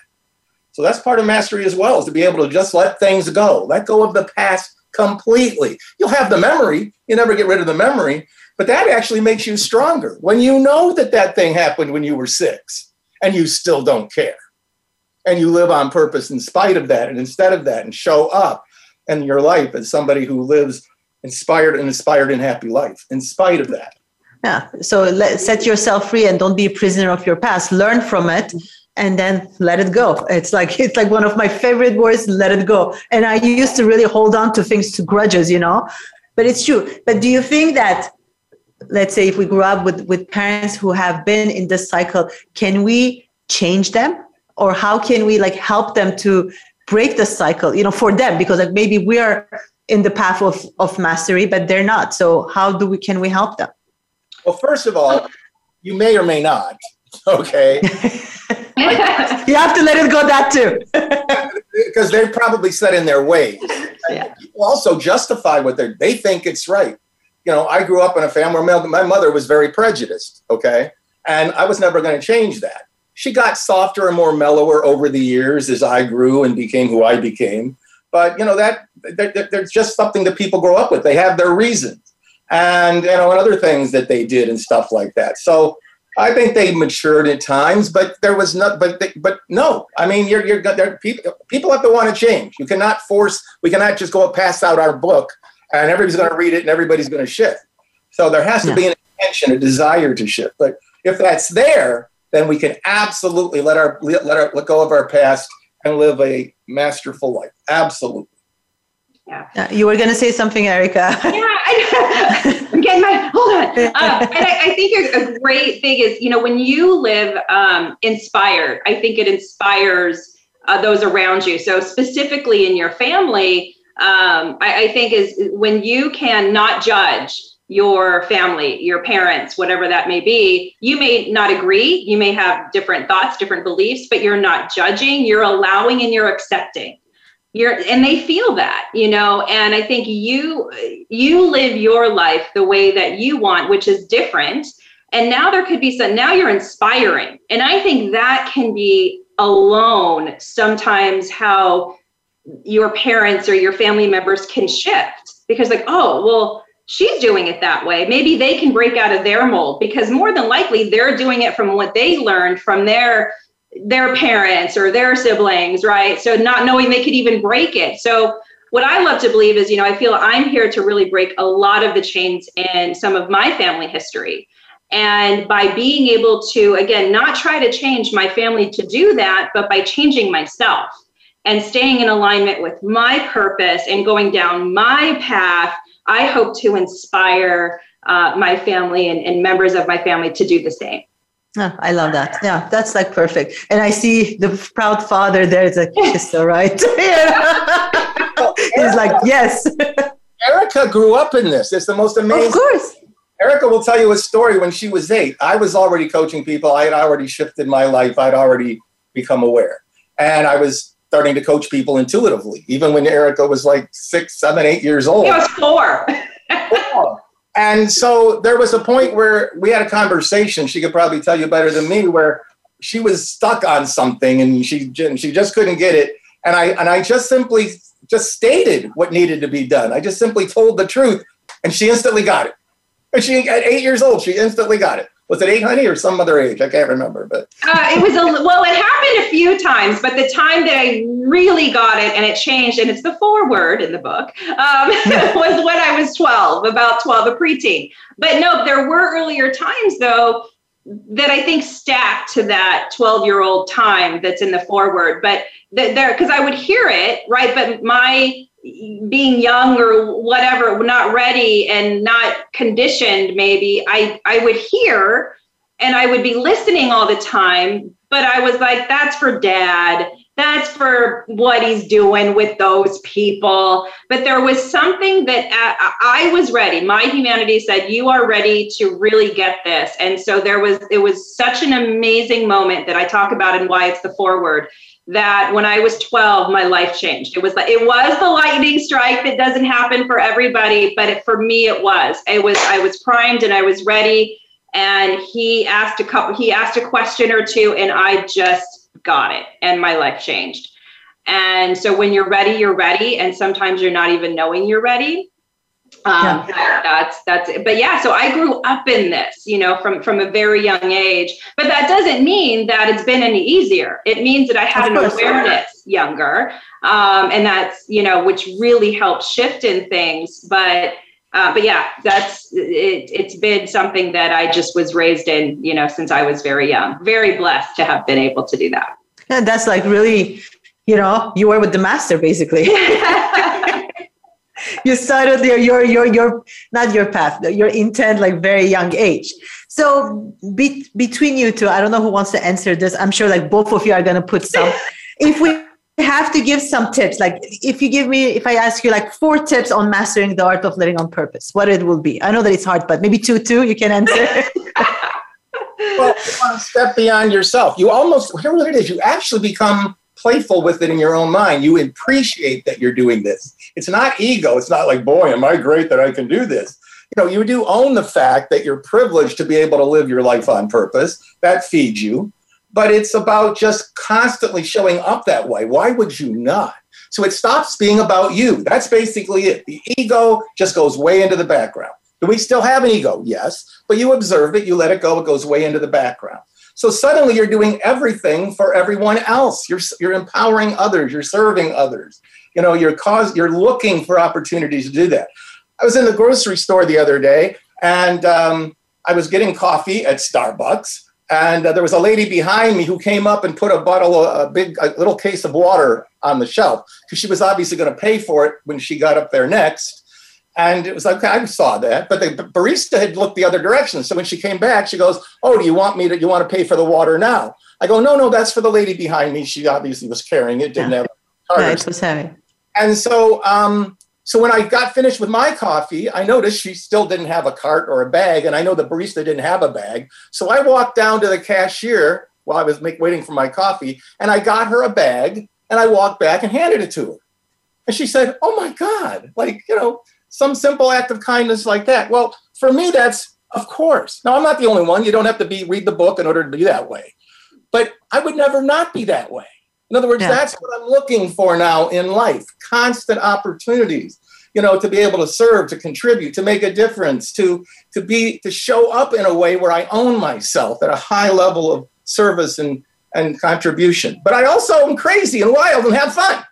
So that's part of mastery as well, is to be able to just let things go, let go of the past completely. You'll have the memory, you never get rid of the memory, but that actually makes you stronger when you know that that thing happened when you were six and you still don't care. And you live on purpose in spite of that and instead of that and show up in your life as somebody who lives inspired and inspired and happy life in spite of that. Yeah. So let, set yourself free and don't be a prisoner of your past. Learn from it and then let it go. It's like [LAUGHS] it's like one of my favorite words, let it go. And I used to really hold on to things to grudges, you know. But it's true. But do you think that let's say if we grew up with with parents who have been in this cycle, can we change them? Or how can we like help them to break the cycle, you know, for them? Because like maybe we are in the path of, of mastery, but they're not. So how do we can we help them? Well, first of all, you may or may not. [LAUGHS] Okay. [LAUGHS] you have to let it go that too. [LAUGHS] because they're probably set in their ways. Yeah. People also justify what they they think it's right. You know, I grew up in a family where my mother was very prejudiced. Okay, and I was never going to change that. She got softer and more mellower over the years as I grew and became who I became. But you know that there's just something that people grow up with. They have their reasons, and you know, and other things that they did and stuff like that. So I think they matured at times, but there was not. But they, but no, I mean, you're you're there, people people have to want to change. You cannot force. We cannot just go pass out our book and everybody's going to read it and everybody's going to shift. So there has to yeah. be an intention, a desire to shift. But if that's there, then we can absolutely let our let our let go of our past and live a masterful life. Absolutely. Yeah. you were going to say something, Erica. [LAUGHS] yeah, I, am getting my hold on. Um, and I, I, think a, a, great thing is, you know, when you live um, inspired, I think it inspires uh, those around you. So specifically in your family, um, I, I think is when you can not judge your family, your parents, whatever that may be, you may not agree. You may have different thoughts, different beliefs, but you're not judging. You're allowing and you're accepting you're and they feel that you know and i think you you live your life the way that you want which is different. And now there could be some now you're inspiring. And i think that can be alone sometimes how your parents or your family members can shift. Because like oh well she's doing it that way. Maybe they can break out of their mold because more than likely they're doing it from what they learned from their their parents or their siblings, right? So not knowing they could even break it. So what I love to believe is, you know, I feel I'm here to really break a lot of the chains in some of my family history. And by being able to, again, not try to change my family to do that, but by changing myself and staying in alignment with my purpose and going down my path, I hope to inspire uh, my family and, and members of my family to do the same. Oh, I love that. Yeah, that's like perfect. And I see the proud father there. It's like, kiss all right. [LAUGHS] [LAUGHS] He's like, yes. Erica grew up in this. It's the most amazing. Of course. Erica will tell you a story when she was eight. I was already coaching people. I had already shifted my life. I'd already become aware. And I was starting to coach people intuitively, even when Erica was like six, seven, eight years old. It was four. four. And so there was a point where we had a conversation. She could probably tell you better than me, where she was stuck on something and she she just couldn't get it. And I and I just simply just stated what needed to be done. I just simply told the truth, and she instantly got it. And she at eight years old, she instantly got it was it eight honey or some other age? I can't remember, but uh, it was a well. It happened a few times, but the time that I really got it and it changed, and it's the foreword in the book, um, [LAUGHS] was when I was twelve, about twelve, a preteen. But no, there were earlier times though that I think stacked to that 12 year old time that's in the foreword. But th- there, because I would hear it, right? But my being young or whatever, not ready and not conditioned, maybe I, I would hear and I would be listening all the time, but I was like, that's for dad. That's for what he's doing with those people. But there was something that I was ready. My humanity said, You are ready to really get this. And so there was, it was such an amazing moment that I talk about and why it's the foreword that when I was 12, my life changed. It was like it was the lightning strike that doesn't happen for everybody, but it, for me it was. It was I was primed and I was ready. And he asked a couple. He asked a question or two, and I just got it, and my life changed. And so when you're ready, you're ready, and sometimes you're not even knowing you're ready. Um, yeah. that's that's it. But yeah, so I grew up in this, you know, from from a very young age. But that doesn't mean that it's been any easier. It means that I had an awareness younger, um, and that's you know, which really helped shift in things. But uh, but yeah, that's it, it's been something that I just was raised in, you know, since I was very young. Very blessed to have been able to do that. And that's like really, you know, you were with the master basically. [LAUGHS] [LAUGHS] you started your your your your not your path your intent like very young age so be, between you two i don't know who wants to answer this i'm sure like both of you are going to put some [LAUGHS] if we have to give some tips, like if you give me, if I ask you like four tips on mastering the art of living on purpose, what it will be. I know that it's hard, but maybe two, two, you can answer. [LAUGHS] well, you want to step beyond yourself. You almost, here what it is, you actually become playful with it in your own mind. You appreciate that you're doing this. It's not ego. It's not like, boy, am I great that I can do this. You know, you do own the fact that you're privileged to be able to live your life on purpose. That feeds you. But it's about just constantly showing up that way. Why would you not? So it stops being about you. That's basically it. The ego just goes way into the background. Do we still have an ego? Yes. But you observe it, you let it go, it goes way into the background. So suddenly you're doing everything for everyone else. You're, you're empowering others, you're serving others. You know, you're cause you're looking for opportunities to do that. I was in the grocery store the other day and um, I was getting coffee at Starbucks. And uh, there was a lady behind me who came up and put a bottle, a big, a little case of water on the shelf because she was obviously going to pay for it when she got up there next. And it was like, okay, I saw that, but the barista had looked the other direction. So when she came back, she goes, "Oh, do you want me to? You want to pay for the water now?" I go, "No, no, that's for the lady behind me. She obviously was carrying it, didn't yeah. have." Yeah, it was heavy. And so, um, so when I got finished with my coffee, I noticed she still didn't have a cart or a bag, and I know the barista didn't have a bag. So I walked down to the cashier while I was make, waiting for my coffee, and I got her a bag, and I walked back and handed it to her. And she said, "Oh my God!" Like you know some simple act of kindness like that. Well, for me, that's of course. Now, I'm not the only one. You don't have to be read the book in order to be that way. But I would never not be that way. In other words, yeah. that's what I'm looking for now in life constant opportunities you know to be able to serve to contribute to make a difference to to be to show up in a way where i own myself at a high level of service and and contribution but i also am crazy and wild and have fun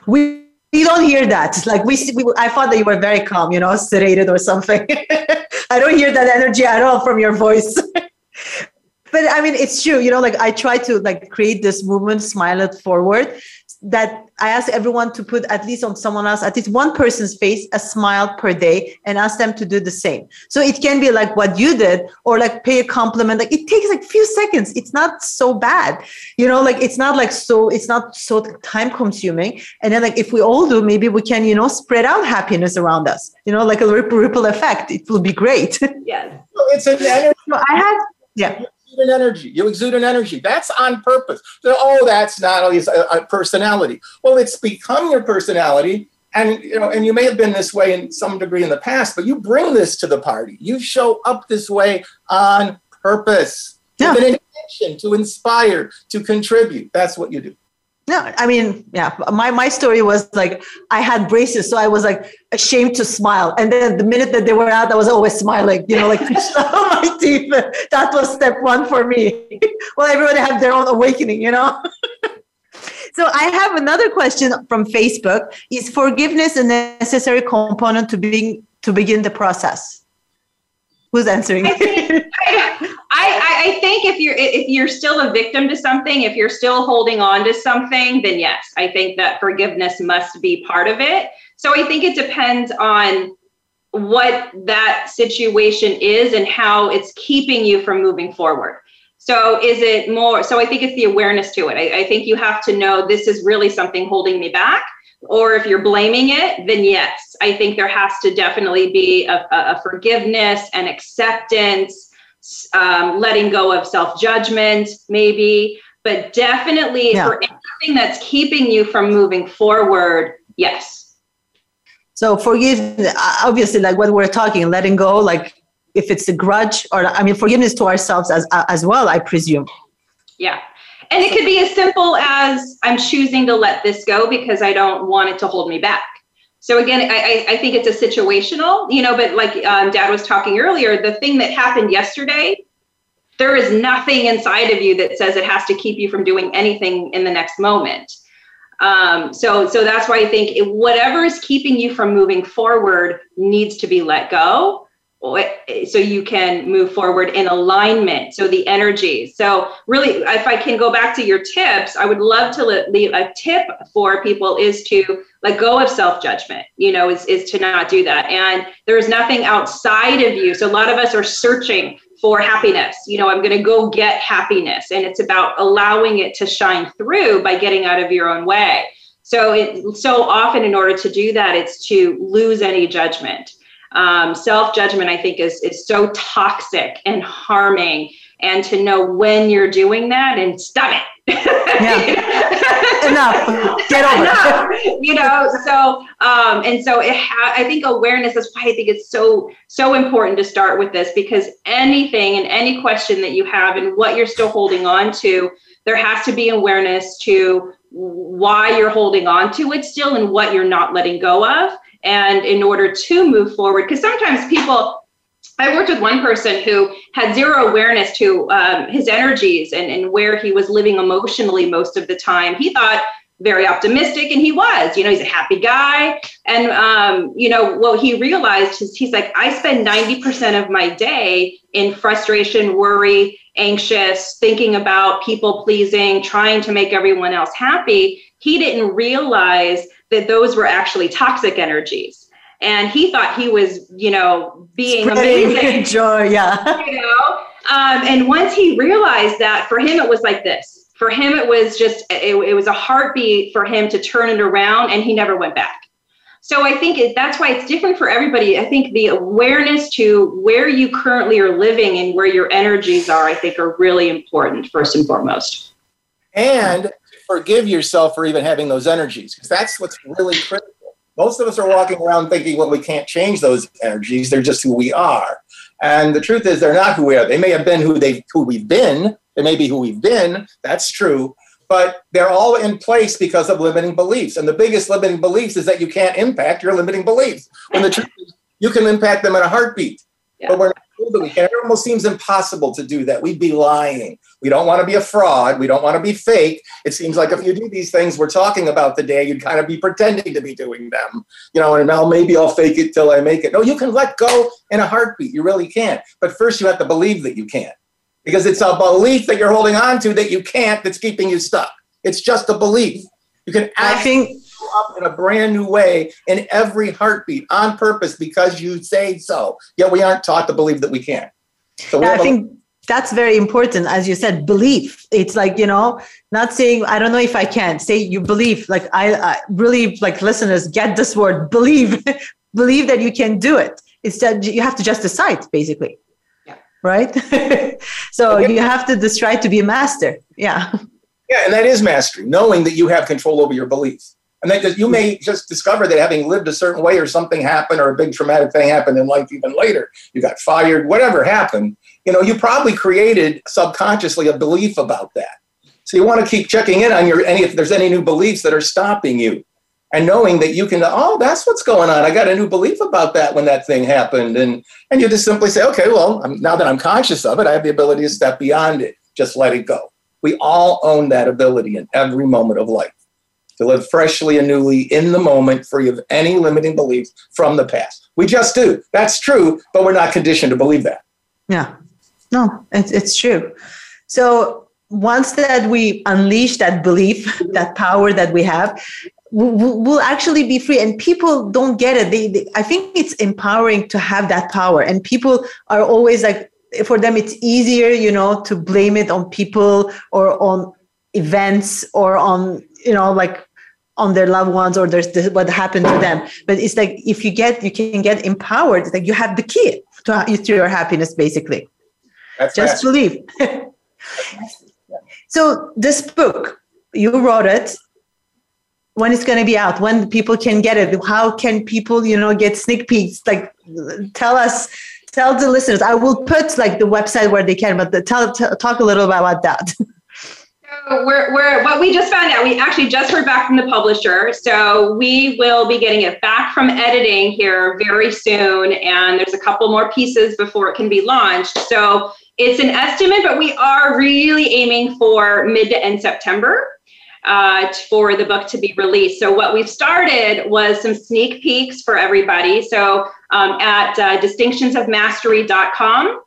[LAUGHS] we you don't hear that. Like we, we, I thought that you were very calm, you know, sedated or something. [LAUGHS] I don't hear that energy at all from your voice. [LAUGHS] but I mean, it's true. You know, like I try to like create this movement, smile it forward, that I ask everyone to put at least on someone else, at least one person's face, a smile per day and ask them to do the same. So it can be like what you did or like pay a compliment. Like it takes like few seconds. It's not so bad. You know, like it's not like so, it's not so time consuming. And then like if we all do, maybe we can, you know, spread out happiness around us, you know, like a ripple, ripple effect. It will be great. [LAUGHS] Yes. it's an energy. So I have, yeah an energy. You exude an energy. That's on purpose. So, oh, that's not a, a personality. Well, it's become your personality, and you know, and you may have been this way in some degree in the past, but you bring this to the party. You show up this way on purpose, yeah. with an intention to inspire, to contribute. That's what you do. No, I mean, yeah, my, my story was like I had braces, so I was like ashamed to smile. And then the minute that they were out, I was always smiling, you know, like [LAUGHS] [LAUGHS] oh my teeth. That was step one for me. [LAUGHS] well, everybody had their own awakening, you know. so I have another question from Facebook. Is forgiveness a necessary component to being to begin the process? Who's answering? I, I, I, I, think if you're if you're still a victim to something, if you're still holding on to something, then yes, I think that forgiveness must be part of it. So I think it depends on what that situation is and how it's keeping you from moving forward. So is it more? So I think it's the awareness to it. I, I think you have to know this is really something holding me back or if you're blaming it, then yes, I think there has to definitely be a, a forgiveness and acceptance, um, letting go of self judgment, maybe, but definitely yeah. for anything that's keeping you from moving forward, yes. So forgive, obviously, like what we're talking, letting go, like if it's a grudge, or I mean, forgiveness to ourselves as as well, I presume. Yeah, and it could be as simple as I'm choosing to let this go because I don't want it to hold me back. So again, I, I think it's a situational, you know, but like um, Dad was talking earlier, the thing that happened yesterday, there is nothing inside of you that says it has to keep you from doing anything in the next moment. Um, so, so that's why I think it, whatever is keeping you from moving forward needs to be let go so you can move forward in alignment so the energy so really if i can go back to your tips i would love to leave a tip for people is to let go of self-judgment you know is, is to not do that and there's nothing outside of you so a lot of us are searching for happiness. You know, I'm going to go get happiness. And it's about allowing it to shine through by getting out of your own way. So it so often in order to do that, it's to lose any judgment. Um, Self judgment, I think, is is so toxic and harming. And to know when you're doing that and stop it. Yeah. [LAUGHS] Enough. Get over Enough. it. You know, so um, and so it ha- I think awareness is why I think it's so so important to start with this because anything and any question that you have and what you're still holding on to, there has to be awareness to why you're holding on to it still and what you're not letting go of. And in order to move forward, because sometimes people, I worked with one person who had zero awareness to um, his energies and, and where he was living emotionally most of the time. He thought very optimistic, and he was. You know, he's a happy guy. And, um, you know, what he realized is he's like, I spend 90% of my day in frustration, worry, anxious, thinking about people pleasing, trying to make everyone else happy, he didn't realize that those were actually toxic energies. And he thought he was, you know, being Spreading amazing. [LAUGHS] Joy, yeah. You know? Um, and once he realized that, for him, it was like this. For him, it was just, it, it was a heartbeat for him to turn it around, and he never went back. So I think it, that's why it's different for everybody. I think the awareness to where you currently are living and where your energies are, I think, are really important first and foremost. And forgive yourself for even having those energies, because that's what's really critical. Most of us are walking around thinking, well, we can't change those energies; they're just who we are. And the truth is, they're not who we are. They may have been who they who we've been. They may be who we've been. That's true but they're all in place because of limiting beliefs. And the biggest limiting beliefs is that you can't impact your limiting beliefs. When the truth is, you can impact them in a heartbeat. Yeah. But we're not told that we can. It almost seems impossible to do that. We'd be lying. We don't want to be a fraud. We don't want to be fake. It seems like if you do these things we're talking about today, you'd kind of be pretending to be doing them. You know, and now maybe I'll fake it till I make it. No, you can let go in a heartbeat. You really can. But first, you have to believe that you can because it's a belief that you're holding on to that you can't that's keeping you stuck. It's just a belief. You can think up in a brand new way in every heartbeat on purpose because you say so. Yet we aren't taught to believe that we can. So I think that's very important as you said belief it's like you know not saying i don't know if i can say you believe like i, I really like listeners get this word believe [LAUGHS] believe that you can do it it's that you have to just decide basically yeah. right? [LAUGHS] so you have to just try to be a master. Yeah. Yeah, and that is mastery, knowing that you have control over your beliefs. And that you may just discover that having lived a certain way or something happened or a big traumatic thing happened in life even later, you got fired, whatever happened, you know, you probably created subconsciously a belief about that. So you want to keep checking in on your any if there's any new beliefs that are stopping you and knowing that you can oh that's what's going on. I got a new belief about that when that thing happened. And and you just simply say okay well I'm, now that i'm conscious of it i have the ability to step beyond it. Just let it go. We all own that ability in every moment of life. To live freshly and newly in the moment free of any limiting beliefs from the past. We just do. That's true but we're not conditioned to believe that. Yeah no it's, it's true. So once that we unleash that belief [LAUGHS] that power that we have we'll actually be free and people don't get it. They, they, i think it's empowering to have that power and people are always like for them it's easier you know to blame it on people or on events or on you know like on their loved ones or there's the, what happened to them. But it's like if you get you can get empowered. It's like you have the key to, to your happiness basically That's just believe. [LAUGHS] So this book you wrote it. When it's going to be out when people can get it how can people you know get sneak peeks? Like tell us tell the listeners. I will put like the website where they can but the, tell, talk a little about that. [LAUGHS] So we're, we're what we just found out we actually just heard back from the publisher. So we will be getting it back from editing here very soon and there's a couple more pieces before it can be launched. So it's an estimate but we are really aiming for mid to end september uh, for the book to be released. So what we've started was some sneak peeks for everybody. So um, at uh, distinctionsofmastery.com,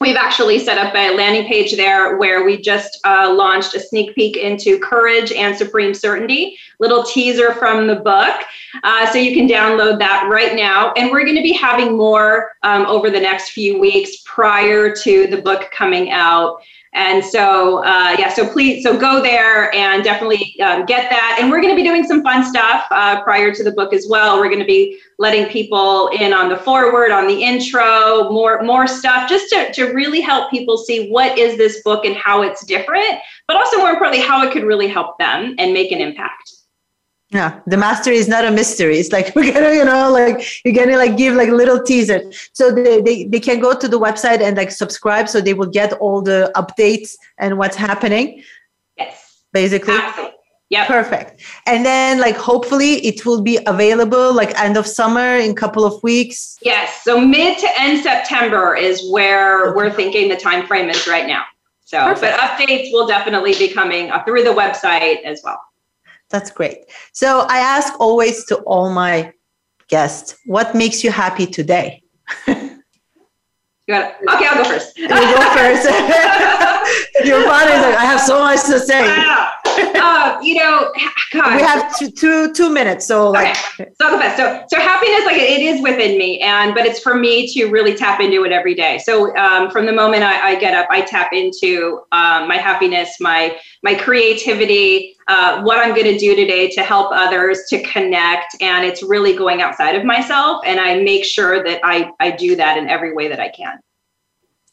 We've actually set up a landing page there where we just uh, launched a sneak peek into Courage and Supreme Certainty, little teaser from the book. Uh, so you can download that right now. And we're going to be having more um, over the next few weeks prior to the book coming out. And so, uh, yeah, so please, so go there and definitely um, get that. And we're going to be doing some fun stuff uh, prior to the book as well. We're going to be letting people in on the foreword, on the intro, more more stuff, just to, to really help people see what is this book and how it's different, but also more importantly, how it could really help them and make an impact. Yeah, the mastery is not a mystery. It's like [LAUGHS] we're gonna, you know, like you're gonna like give like little teaser. So they, they they can go to the website and like subscribe so they will get all the updates and what's happening. Yes. Basically. Absolutely. Yeah. Perfect. And then like hopefully it will be available like end of summer in a couple of weeks. Yes. So mid to end September is where we're thinking the time frame is right now. So Perfect. but updates will definitely be coming through the website as well. That's great. So I ask always to all my guests, what makes you happy today? You got it. Okay, I'll go first. you go first. [LAUGHS] [LAUGHS] Your father is like, I have so much to say. [LAUGHS] Uh, you know, God. We have two, two, two minutes. So like, okay. so I'll go fast. So, so happiness, like it is within me and, but it's for me to really tap into it every day. So um, from the moment I, I, get up, I tap into um, my happiness, my, my creativity, uh, what I'm going to do today to help others to connect. And it's really going outside of myself. And I make sure that I, I do that in every way that I can.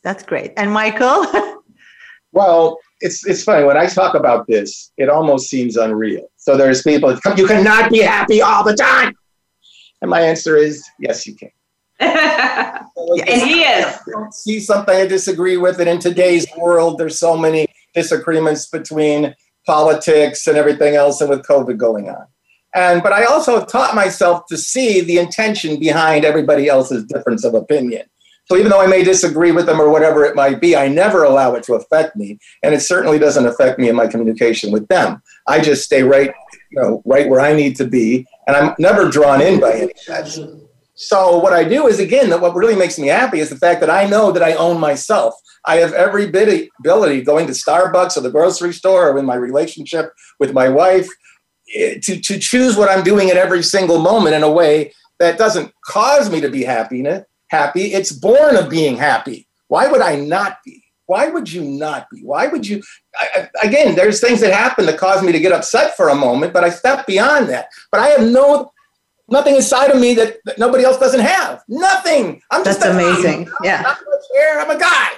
That's great. And Michael? [LAUGHS] well, it's, it's funny. When I talk about this, it almost seems unreal. So there's people, you cannot be happy all the time. And my answer is, yes, you can. [LAUGHS] and he is. See something I disagree with, and in today's world, there's so many disagreements between politics and everything else, and with COVID going on. And but I also taught myself to see the intention behind everybody else's difference of opinion. So even though I may disagree with them or whatever it might be, I never allow it to affect me, and it certainly doesn't affect me in my communication with them. I just stay right, you know, right where I need to be, and I'm never drawn in by any of So what I do is again that what really makes me happy is the fact that I know that I own myself. I have every bit ability going to Starbucks or the grocery store or in my relationship with my wife eh, to, to choose what I'm doing at every single moment in a way that doesn't cause me to be happy, happy. It's born of being happy. Why would I not be? Why would you not be? Why would you? I, again, there's things that happen that cause me to get upset for a moment, but I step beyond that. But I have no nothing inside of me that, that nobody else doesn't have. Nothing. I'm just That's amazing. Guy. Yeah. I'm, I'm a guy.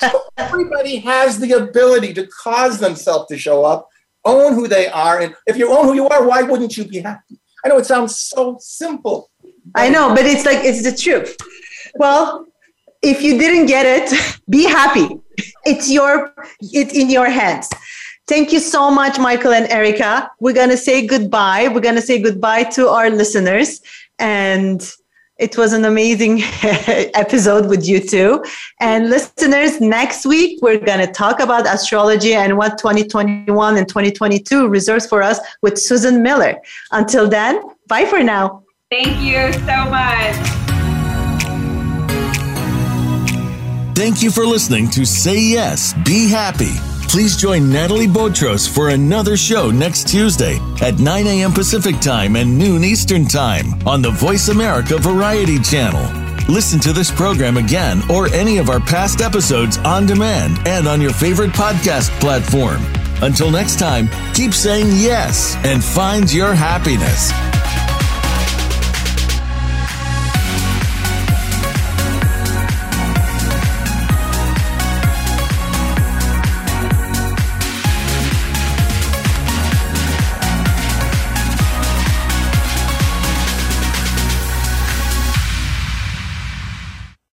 So [LAUGHS] everybody has the ability to cause themselves to show up, own who they are. And if you own who you are, why wouldn't you be happy? I know it sounds so simple. I know, but it's like, it's the truth. Well, if you didn't get it, [LAUGHS] be happy. It's your, it's in your hands. Thank you so much, Michael and Erica. We're to say goodbye. We're to say goodbye to our listeners. And it was an amazing [LAUGHS] episode with you two. And listeners, next week, we're going to talk about astrology and what 2021 and 2022 reserves for us with Susan Miller. Until then, bye for now. Thank you so much. Thank you for listening to Say Yes, Be Happy Please join Natalie Botros for another show next Tuesday at 9 a.m. Pacific Time and noon Eastern Time on the Voice America Variety Channel. Listen to this program again or any of our past episodes on demand and on your favorite podcast platform. Until next time, keep saying yes and find your happiness.